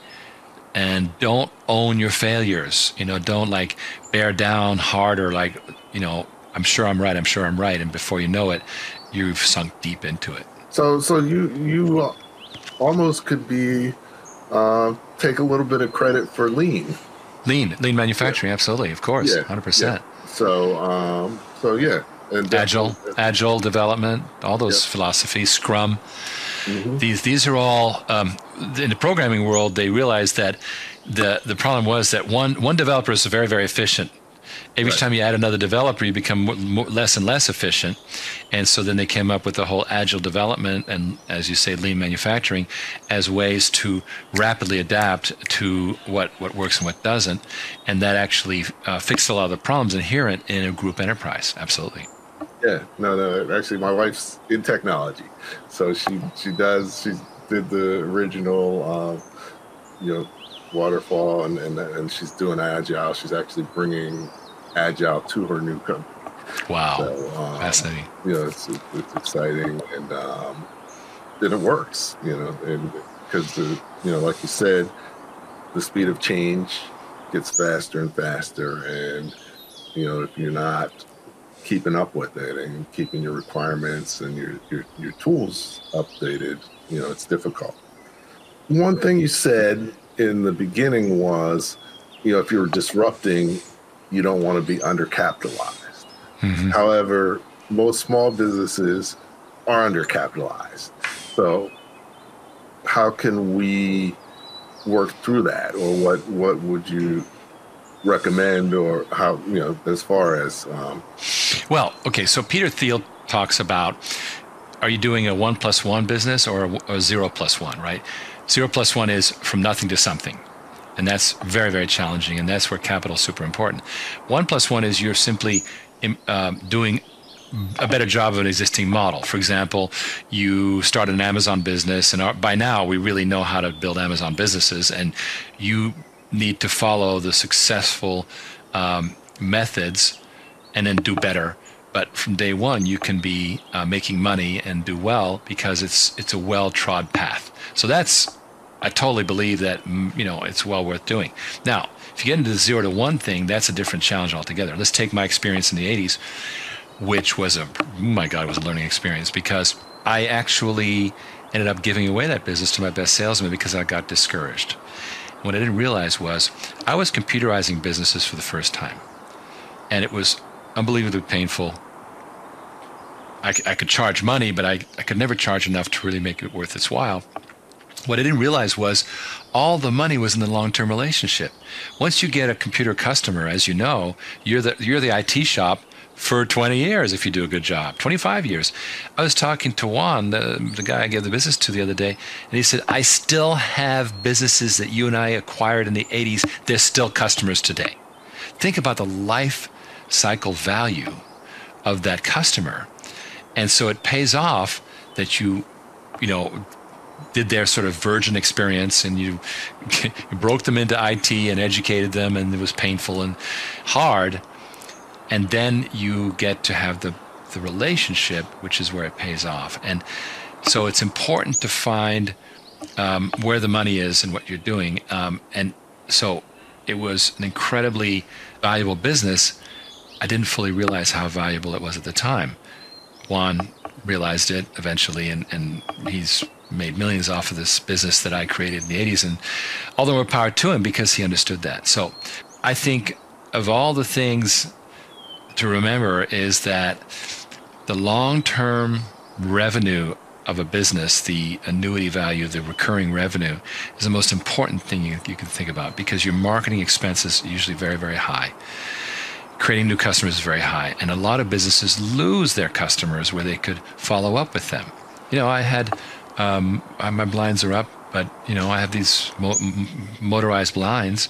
And don't own your failures. You know, don't like bear down harder, like, you know, I'm sure I'm right, I'm sure I'm right. And before you know it, you've sunk deep into it. So, so you, you almost could be uh, take a little bit of credit for lean. Lean, lean manufacturing, yeah. absolutely, of course, hundred yeah. percent. So, um, so yeah, and agile, agile development, all those philosophies, Scrum. Mm-hmm. These these are all um, in the programming world. They realized that the the problem was that one one developer is very very efficient every right. time you add another developer, you become more, less and less efficient. And so then they came up with the whole agile development and, as you say, lean manufacturing as ways to rapidly adapt to what, what works and what doesn't. And that actually uh, fixed a lot of the problems inherent in a group enterprise. Absolutely. Yeah, no, no. Actually, my wife's in technology, so she she does she did the original, uh, you know, waterfall, and, and and she's doing agile. She's actually bringing agile to her new company. Wow, so, um, fascinating. You know, it's, it's exciting, and um, and it works. You know, and because the you know, like you said, the speed of change gets faster and faster, and you know, if you're not keeping up with it and keeping your requirements and your, your, your tools updated, you know, it's difficult. One thing you said in the beginning was, you know, if you're disrupting you don't want to be undercapitalized. Mm-hmm. However, most small businesses are undercapitalized. So, how can we work through that, or what what would you recommend, or how you know as far as? Um, well, okay. So Peter Thiel talks about: Are you doing a one plus one business or a, a zero plus one? Right. Zero plus one is from nothing to something. And that's very, very challenging. And that's where capital is super important. One plus one is you're simply um, doing a better job of an existing model. For example, you start an Amazon business, and by now we really know how to build Amazon businesses, and you need to follow the successful um, methods and then do better. But from day one, you can be uh, making money and do well because it's it's a well trod path. So that's I totally believe that you know it's well worth doing. Now, if you get into the zero to one thing, that's a different challenge altogether. Let's take my experience in the '80s which was a oh my god, was a learning experience because I actually ended up giving away that business to my best salesman because I got discouraged. What I didn't realize was I was computerizing businesses for the first time, and it was unbelievably painful. I, I could charge money, but I, I could never charge enough to really make it worth its while. What I didn't realize was all the money was in the long-term relationship. Once you get a computer customer, as you know, you're the you're the IT shop for 20 years if you do a good job, 25 years. I was talking to Juan, the, the guy I gave the business to the other day, and he said, I still have businesses that you and I acquired in the 80s. They're still customers today. Think about the life cycle value of that customer. And so it pays off that you, you know, did their sort of virgin experience and you, you broke them into IT and educated them and it was painful and hard and then you get to have the the relationship, which is where it pays off. And so it's important to find um, where the money is and what you're doing. Um, and so it was an incredibly valuable business. I didn't fully realize how valuable it was at the time. Juan realized it eventually, and, and he's made millions off of this business that I created in the 80s. And all the more power to him because he understood that. So I think of all the things to remember is that the long term revenue of a business, the annuity value, the recurring revenue, is the most important thing you, you can think about because your marketing expenses are usually very, very high. Creating new customers is very high. And a lot of businesses lose their customers where they could follow up with them. You know, I had, um, my blinds are up, but, you know, I have these mo- motorized blinds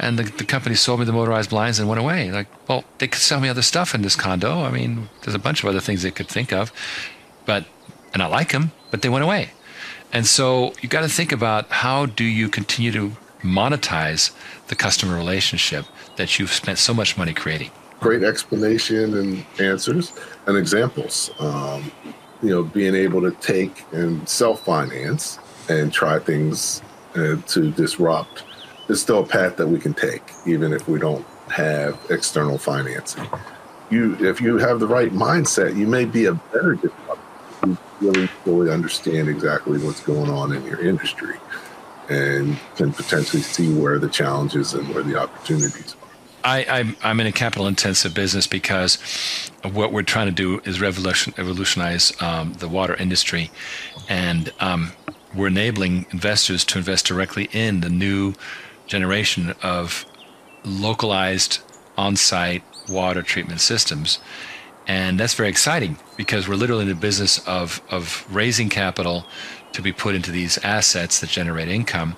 and the, the company sold me the motorized blinds and went away. Like, well, they could sell me other stuff in this condo. I mean, there's a bunch of other things they could think of, but and I like them, but they went away. And so you got to think about how do you continue to monetize the customer relationship that you've spent so much money creating. Great explanation and answers and examples. Um, you know, being able to take and self finance and try things uh, to disrupt is still a path that we can take, even if we don't have external financing. You, if you have the right mindset, you may be a better disruptor. You really fully understand exactly what's going on in your industry, and can potentially see where the challenges and where the opportunities I, I'm, I'm in a capital intensive business because what we're trying to do is revolution, revolutionize um, the water industry. And um, we're enabling investors to invest directly in the new generation of localized on site water treatment systems. And that's very exciting because we're literally in the business of, of raising capital to be put into these assets that generate income.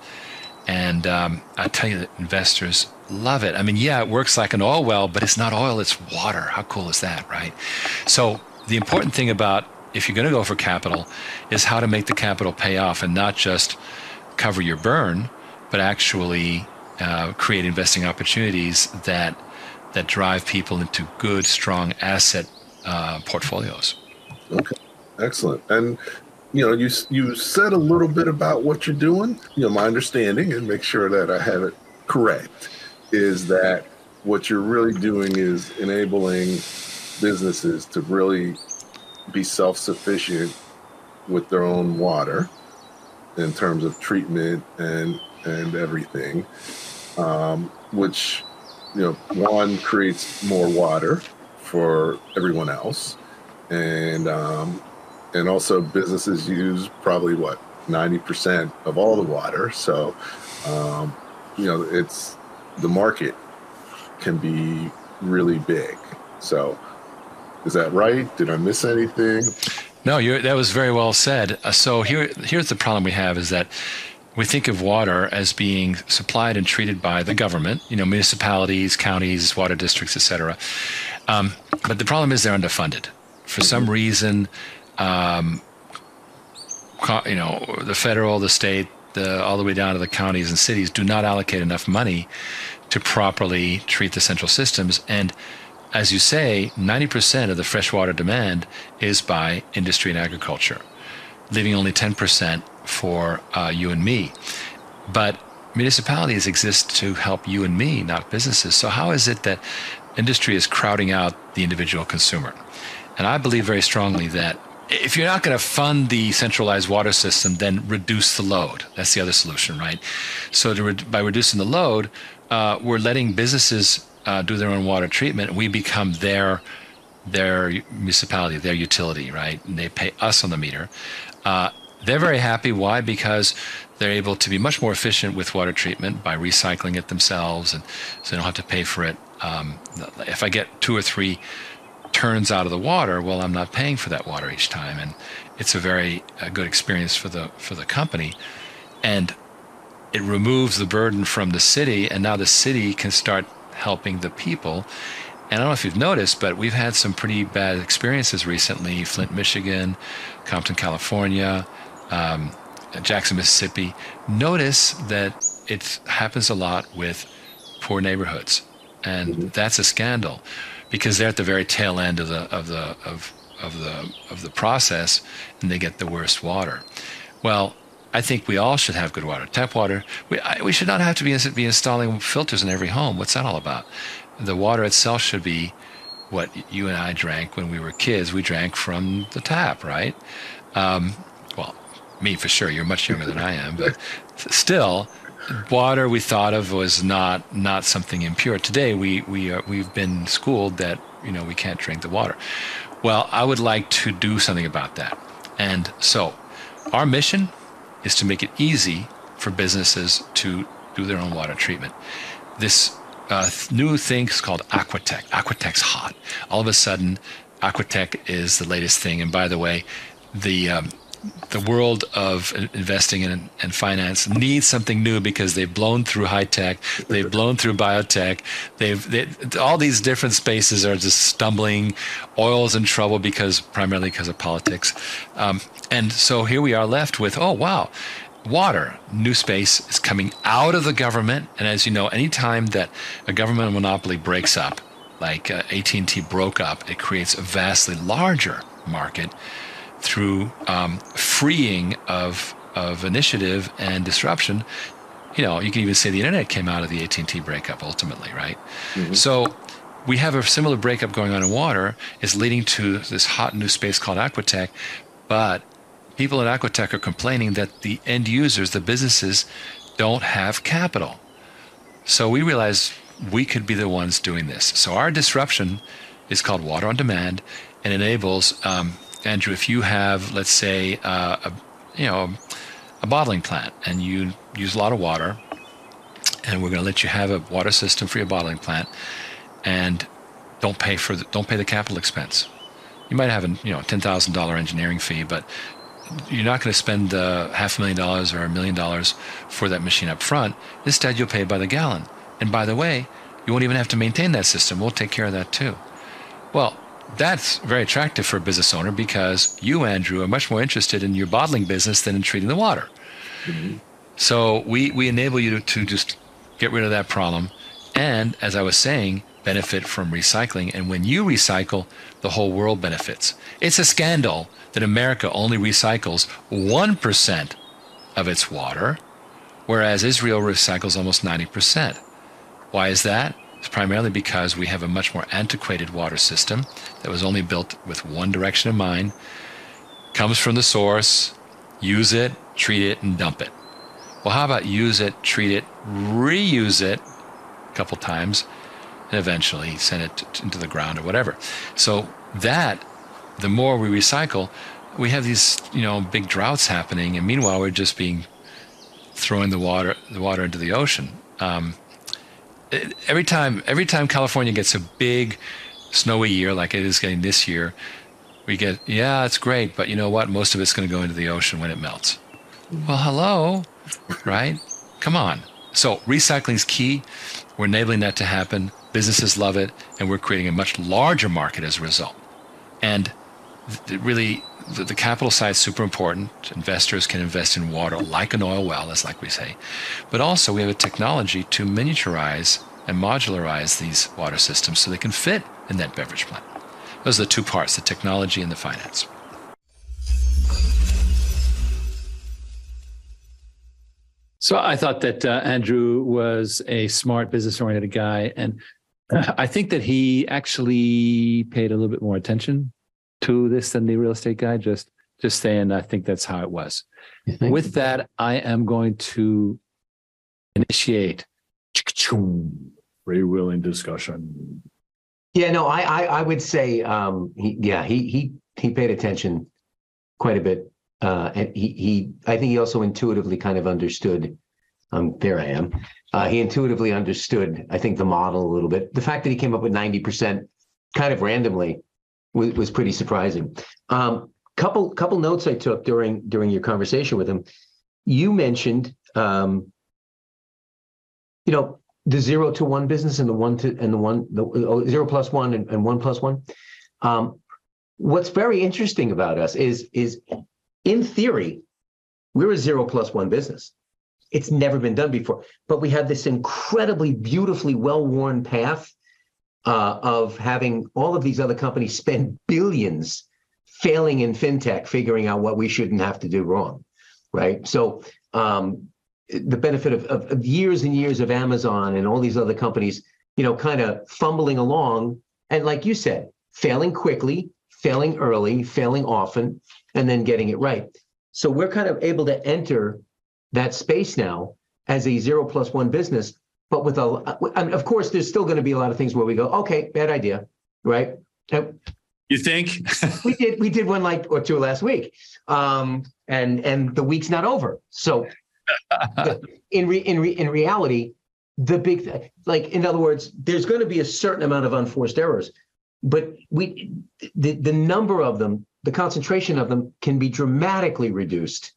And um, I tell you that investors love it. I mean, yeah, it works like an oil well, but it's not oil, it's water. How cool is that, right? So, the important thing about if you're going to go for capital is how to make the capital pay off and not just cover your burn, but actually uh, create investing opportunities that that drive people into good, strong asset uh, portfolios. Okay, excellent. And you know, you you said a little bit about what you're doing. You know, my understanding, and make sure that I have it correct, is that what you're really doing is enabling businesses to really be self-sufficient with their own water in terms of treatment and and everything, um, which you know one creates more water for everyone else, and um, and also businesses use probably what ninety percent of all the water. So um, you know it's the market can be really big. So is that right? Did I miss anything? No, that was very well said. Uh, so here, here's the problem we have: is that we think of water as being supplied and treated by the government, you know, municipalities, counties, water districts, etc. Um, but the problem is they're underfunded. for some reason, um, you know, the federal, the state, the, all the way down to the counties and cities do not allocate enough money to properly treat the central systems. And as you say, 90% of the freshwater demand is by industry and agriculture, leaving only 10% for uh, you and me. But municipalities exist to help you and me, not businesses. So, how is it that industry is crowding out the individual consumer? And I believe very strongly that if you're not going to fund the centralized water system, then reduce the load. That's the other solution, right? So, re- by reducing the load, uh, we're letting businesses uh, do their own water treatment. We become their their municipality, their utility, right? And they pay us on the meter. Uh, they're very happy. Why? Because they're able to be much more efficient with water treatment by recycling it themselves, and so they don't have to pay for it. Um, if I get two or three turns out of the water, well, I'm not paying for that water each time, and it's a very a good experience for the for the company, and it removes the burden from the city, and now the city can start helping the people. And I don't know if you've noticed, but we've had some pretty bad experiences recently. Flint, Michigan, Compton, California, um, Jackson, Mississippi. Notice that it happens a lot with poor neighborhoods, and mm-hmm. that's a scandal because they're at the very tail end of the of the of of the of the process, and they get the worst water. Well, I think we all should have good water, tap water. We I, we should not have to be be installing filters in every home. What's that all about? The water itself should be what you and I drank when we were kids. We drank from the tap, right? Um, well, me for sure. You're much younger than I am, but still, water we thought of was not not something impure. Today we we are, we've been schooled that you know we can't drink the water. Well, I would like to do something about that, and so our mission is to make it easy for businesses to do their own water treatment. This uh, new thing is called Aquatech. Aquatech's hot. All of a sudden, Aquatech is the latest thing. And by the way, the um, the world of investing in and finance needs something new because they've blown through high tech, they've blown through biotech, they've they, all these different spaces are just stumbling. Oil's in trouble because primarily because of politics, um, and so here we are left with oh wow, water new space is coming out of the government, and as you know, anytime that a government monopoly breaks up, like uh, AT&T broke up, it creates a vastly larger market through um, freeing of of initiative and disruption. You know, you can even say the internet came out of the AT&T breakup ultimately, right? Mm-hmm. So we have a similar breakup going on in water is leading to this hot new space called aquatech, but people at aquatech are complaining that the end users, the businesses, don't have capital. So we realize we could be the ones doing this. So our disruption is called water on demand and enables um, Andrew, if you have, let's say, uh, a, you know, a bottling plant and you use a lot of water, and we're going to let you have a water system for your bottling plant, and don't pay for the, don't pay the capital expense. You might have a you know ten thousand dollar engineering fee, but you're not going to spend uh, half a million dollars or a million dollars for that machine up front. Instead, you'll pay by the gallon. And by the way, you won't even have to maintain that system. We'll take care of that too. Well, that's very attractive for a business owner because you, Andrew, are much more interested in your bottling business than in treating the water. Mm-hmm. So we, we enable you to, to just get rid of that problem. And as I was saying, benefit from recycling. And when you recycle, the whole world benefits. It's a scandal that America only recycles 1% of its water, whereas Israel recycles almost 90%. Why is that? It's primarily because we have a much more antiquated water system that was only built with one direction in mind, comes from the source, use it, treat it, and dump it. Well, how about use it, treat it, reuse it a couple times, and eventually send it into the ground or whatever. So that, the more we recycle, we have these, you know, big droughts happening, and meanwhile we're just being throwing the water, the water into the ocean. Um, every time every time California gets a big snowy year like it is getting this year, we get yeah, it's great, but you know what? Most of it's going to go into the ocean when it melts. Well, hello, right? Come on. So recycling is key. We're enabling that to happen. Businesses love it, and we're creating a much larger market as a result. And really the, the capital side is super important. Investors can invest in water like an oil well, as like we say, but also we have a technology to miniaturize and modularize these water systems so they can fit in that beverage plant. Those are the two parts: the technology and the finance. So I thought that uh, Andrew was a smart, business-oriented guy, and I think that he actually paid a little bit more attention to this than the real estate guy. Just, just saying, I think that's how it was. With that, I am going to initiate free willing discussion. Yeah, no, I, I, I would say, um, he, yeah, he, he, he paid attention quite a bit. Uh, and he, he, I think he also intuitively kind of understood. Um, there I am. Uh, he intuitively understood, I think, the model a little bit. The fact that he came up with ninety percent, kind of randomly, was, was pretty surprising. Um, couple couple notes I took during during your conversation with him. You mentioned, um, you know, the zero to one business and the one to and the one the oh, zero plus one and, and one plus one. Um, what's very interesting about us is is in theory, we're a zero plus one business. It's never been done before, but we have this incredibly beautifully well-worn path uh, of having all of these other companies spend billions failing in fintech, figuring out what we shouldn't have to do wrong, right? So um, the benefit of, of, of years and years of Amazon and all these other companies, you know, kind of fumbling along, and like you said, failing quickly, failing early, failing often, and then getting it right. So we're kind of able to enter that space now as a zero plus one business, but with a, I mean, of course, there's still going to be a lot of things where we go, okay, bad idea, right? You think? we did we did one like or two last week, um, and and the week's not over. So in re, in re, in reality, the big th- like in other words, there's going to be a certain amount of unforced errors, but we the the number of them the concentration of them can be dramatically reduced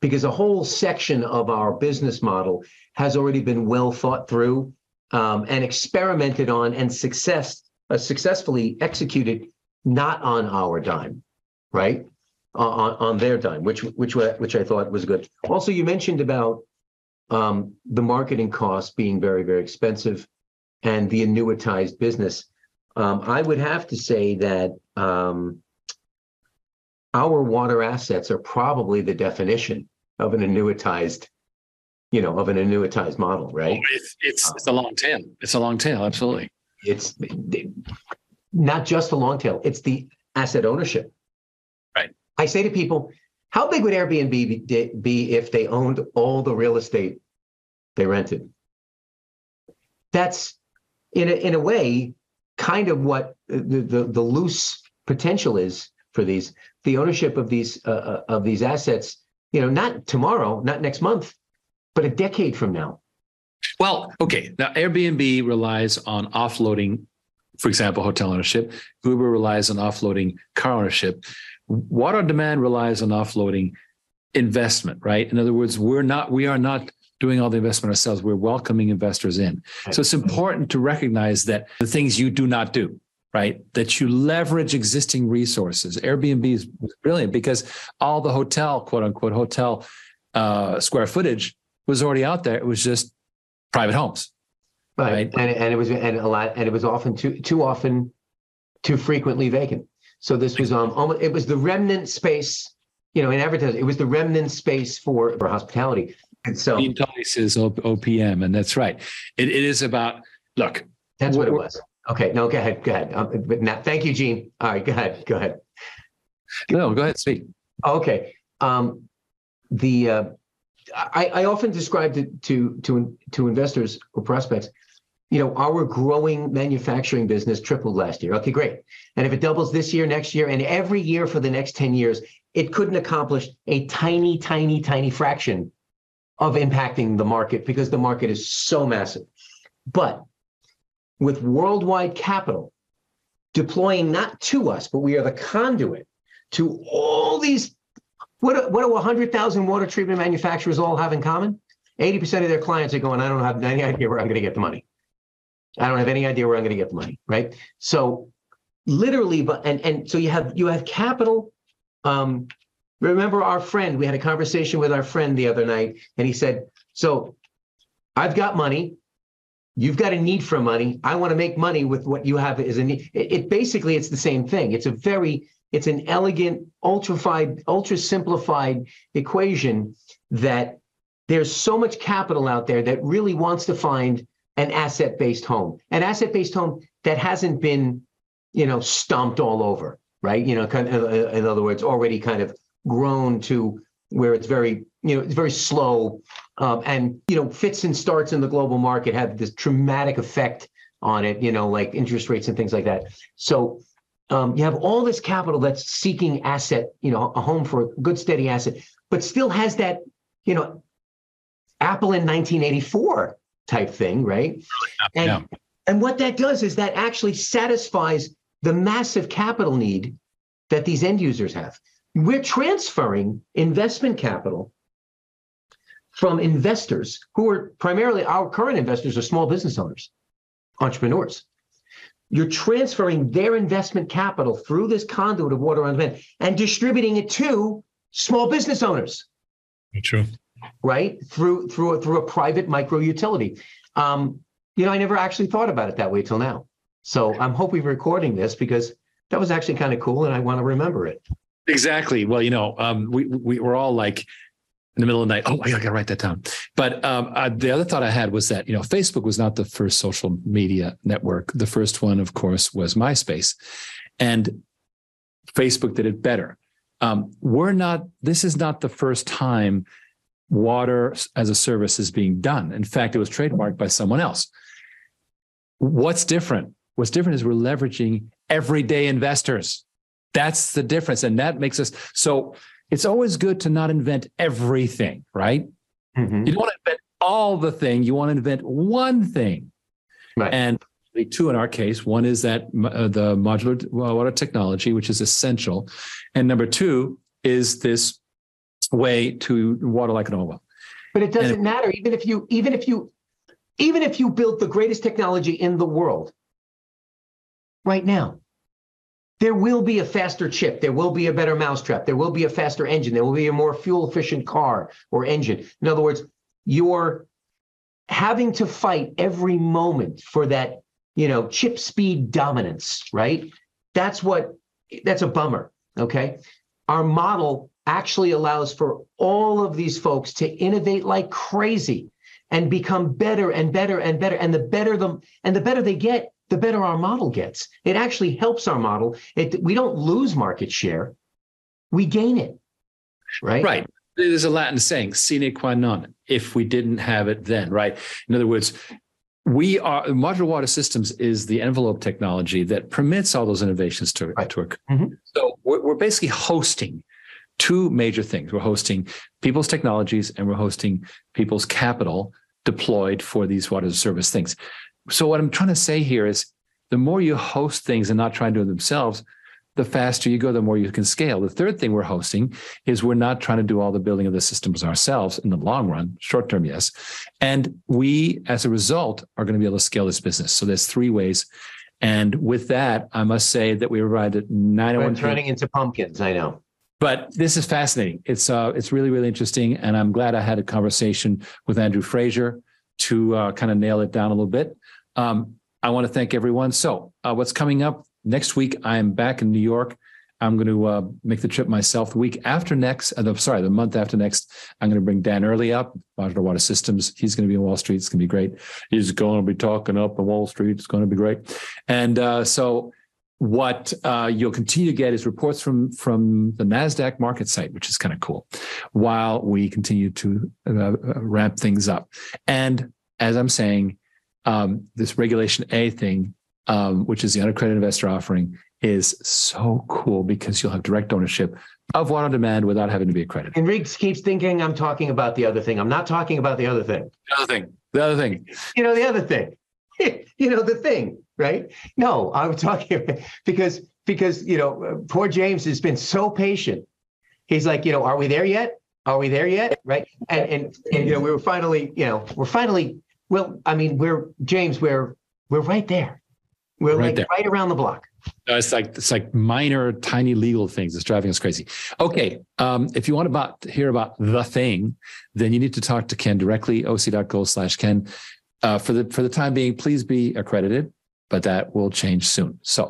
because a whole section of our business model has already been well thought through um, and experimented on and success uh, successfully executed not on our dime right? On, on their dime which which which i thought was good. Also you mentioned about um, the marketing costs being very very expensive and the annuitized business. Um, i would have to say that um, our water assets are probably the definition of an annuitized, you know, of an annuitized model, right? Oh, it's it's, uh, it's a long tail. It's a long tail, absolutely. It's not just a long tail, it's the asset ownership. Right. I say to people, how big would Airbnb be if they owned all the real estate they rented? That's in a, in a way kind of what the, the, the loose potential is for these the ownership of these uh, uh, of these assets you know not tomorrow not next month but a decade from now. Well okay now airbnb relies on offloading for example hotel ownership. Uber relies on offloading car ownership. Water demand relies on offloading investment right? In other words we're not we are not doing all the investment ourselves. We're welcoming investors in. So it's important to recognize that the things you do not do right? That you leverage existing resources. Airbnb is brilliant because all the hotel, quote unquote, hotel uh, square footage was already out there. It was just private homes. Right. right. And, and it was and a lot and it was often too too often too frequently vacant. So this was um almost it was the remnant space, you know, in advertising, it was the remnant space for, for hospitality. And so is OPM, and that's right. It, it is about look. That's what it was. Okay, no, go ahead, go ahead. Um, but now, thank you, Gene. All right, go ahead, go ahead. No, go ahead, speak. Okay. Um, the uh, I, I often describe to, to to to investors or prospects, you know, our growing manufacturing business tripled last year. Okay, great. And if it doubles this year, next year, and every year for the next 10 years, it couldn't accomplish a tiny, tiny, tiny fraction of impacting the market because the market is so massive. But with worldwide capital deploying not to us, but we are the conduit to all these. What, what do 100,000 water treatment manufacturers all have in common? 80% of their clients are going, I don't have any idea where I'm going to get the money. I don't have any idea where I'm going to get the money, right? So literally, but and and so you have you have capital. Um, remember our friend? We had a conversation with our friend the other night, and he said, "So, I've got money. You've got a need for money. I want to make money with what you have is a need." It, it basically it's the same thing. It's a very it's an elegant, ultrafied, ultra simplified equation that there's so much capital out there that really wants to find an asset based home, an asset based home that hasn't been, you know, stomped all over, right? You know, kind of, in other words, already kind of grown to where it's very, you know, it's very slow, um, and you know, fits and starts in the global market have this traumatic effect on it, you know, like interest rates and things like that. So um, you have all this capital that's seeking asset, you know, a home for a good steady asset, but still has that, you know, Apple in 1984 type thing, right? And yeah. and what that does is that actually satisfies the massive capital need that these end users have. We're transferring investment capital from investors who are primarily our current investors are small business owners, entrepreneurs. You're transferring their investment capital through this conduit of water on demand and distributing it to small business owners True. right through through a, through a private micro utility um, you know i never actually thought about it that way till now so i'm hoping recording this because that was actually kind of cool and i want to remember it Exactly. Well, you know, um, we we were all like in the middle of the night. Oh, I gotta write that down. But um, uh, the other thought I had was that you know, Facebook was not the first social media network. The first one, of course, was MySpace, and Facebook did it better. Um, we're not. This is not the first time water as a service is being done. In fact, it was trademarked by someone else. What's different? What's different is we're leveraging everyday investors. That's the difference. And that makes us so it's always good to not invent everything, right? Mhm. You don't want to invent all the thing. You want to invent one thing. Right. And two in our case, one is that uh, the modular water technology, which is essential. And number two is this way to water like an oil well. but it doesn't matter even if you even if you even if you built the greatest technology in the world right now there will be a faster chip. There will be a better mousetrap. There will be a faster engine. There will be a more fuel efficient car or engine. In other words you're having to fight every moment for that you know chip speed dominance right? That's what that's a bummer okay? Our model actually allows for all of these folks to innovate like crazy and become better and better and better. And the better them and the better they get the better our model gets it actually helps our model it we don't lose market share we gain it right Right. There's a Latin saying, sine qua non, if we didn't have it then, right? In other words, we are modular water systems is the envelope technology that permits all those innovations to, Right. to occur. Mhm. So we're, we're basically hosting two major things. We're hosting people's technologies and we're hosting people's capital deployed for these water service things. So what I'm trying to say here is the more you host things and not try to do it themselves, the faster you go, the more you can scale. The third thing we're hosting is we're not trying to do all the building of the systems ourselves in the long run, short term, yes. And we, as a result, are going to be able to scale this business. So there's three ways. And with that, I must say that we arrived at We're 901 turning into pumpkins i know but this is fascinating. It's uh, it's really really interesting, and I'm glad I had a conversation with Andrew Fraser to uh, kind of nail it down a little bit. Um, I want to thank everyone. So, uh, what's coming up next week? I am back in New York. I'm going to uh, make the trip myself. The week after next, uh, sorry, the month after next, I'm going to bring Dan Early up, Modular Water Systems. He's going to be in Wall Street. It's going to be great. He's going to be talking up on Wall Street. It's going to be great. And uh, so what uh, you'll continue to get is reports from from the Nasdaq market site, which is kind of cool, while we continue to uh, uh, ramp things up. And as I'm saying, um, this Regulation A thing, um, which is the unaccredited investor offering, is so cool because you'll have direct ownership of water on demand without having to be accredited. Enrique keeps thinking i'm talking about the other thing. I'm not talking about the other thing. The other thing, the other thing, you know the other thing. You know the thing right? No i'm talking because because you know uh, poor james has been so patient. He's like you know are we there yet? Are we there yet? Right? And and, and you know we were finally you know we're finally well i mean we're james we're we're right there we're Right like there. right around the block No, it's like it's like minor, tiny legal things. It's driving us crazy. Okay, um, if you want about hear about the thing, then you need to talk to Ken directly. oc.go slash Ken. Uh, for the for the time being, please be accredited, but that will change soon. So,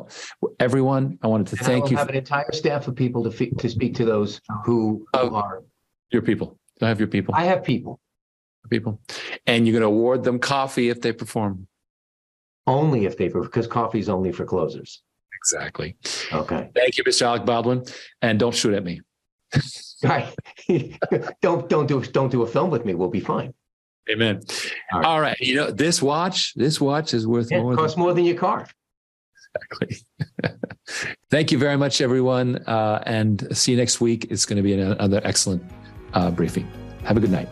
everyone, I wanted to And I thank will you. have an entire staff of people to fe- to speak to those who, who Oh. are. your people. I have your people. I have people people, and you're going to award them coffee if they perform. only if they perform, because coffee is only for closers. Exactly. Okay. Thank you, Mr. Alec Baldwin, and don't shoot at me. Right. don't don't do don't do a film with me. We'll be fine. Amen. All right. All right. You know, this watch, this watch is worth Yeah, more it than costs more than your car. exactly. Thank you very much, everyone. Uh, and see you next week. It's going to be another excellent uh, briefing. Have a good night.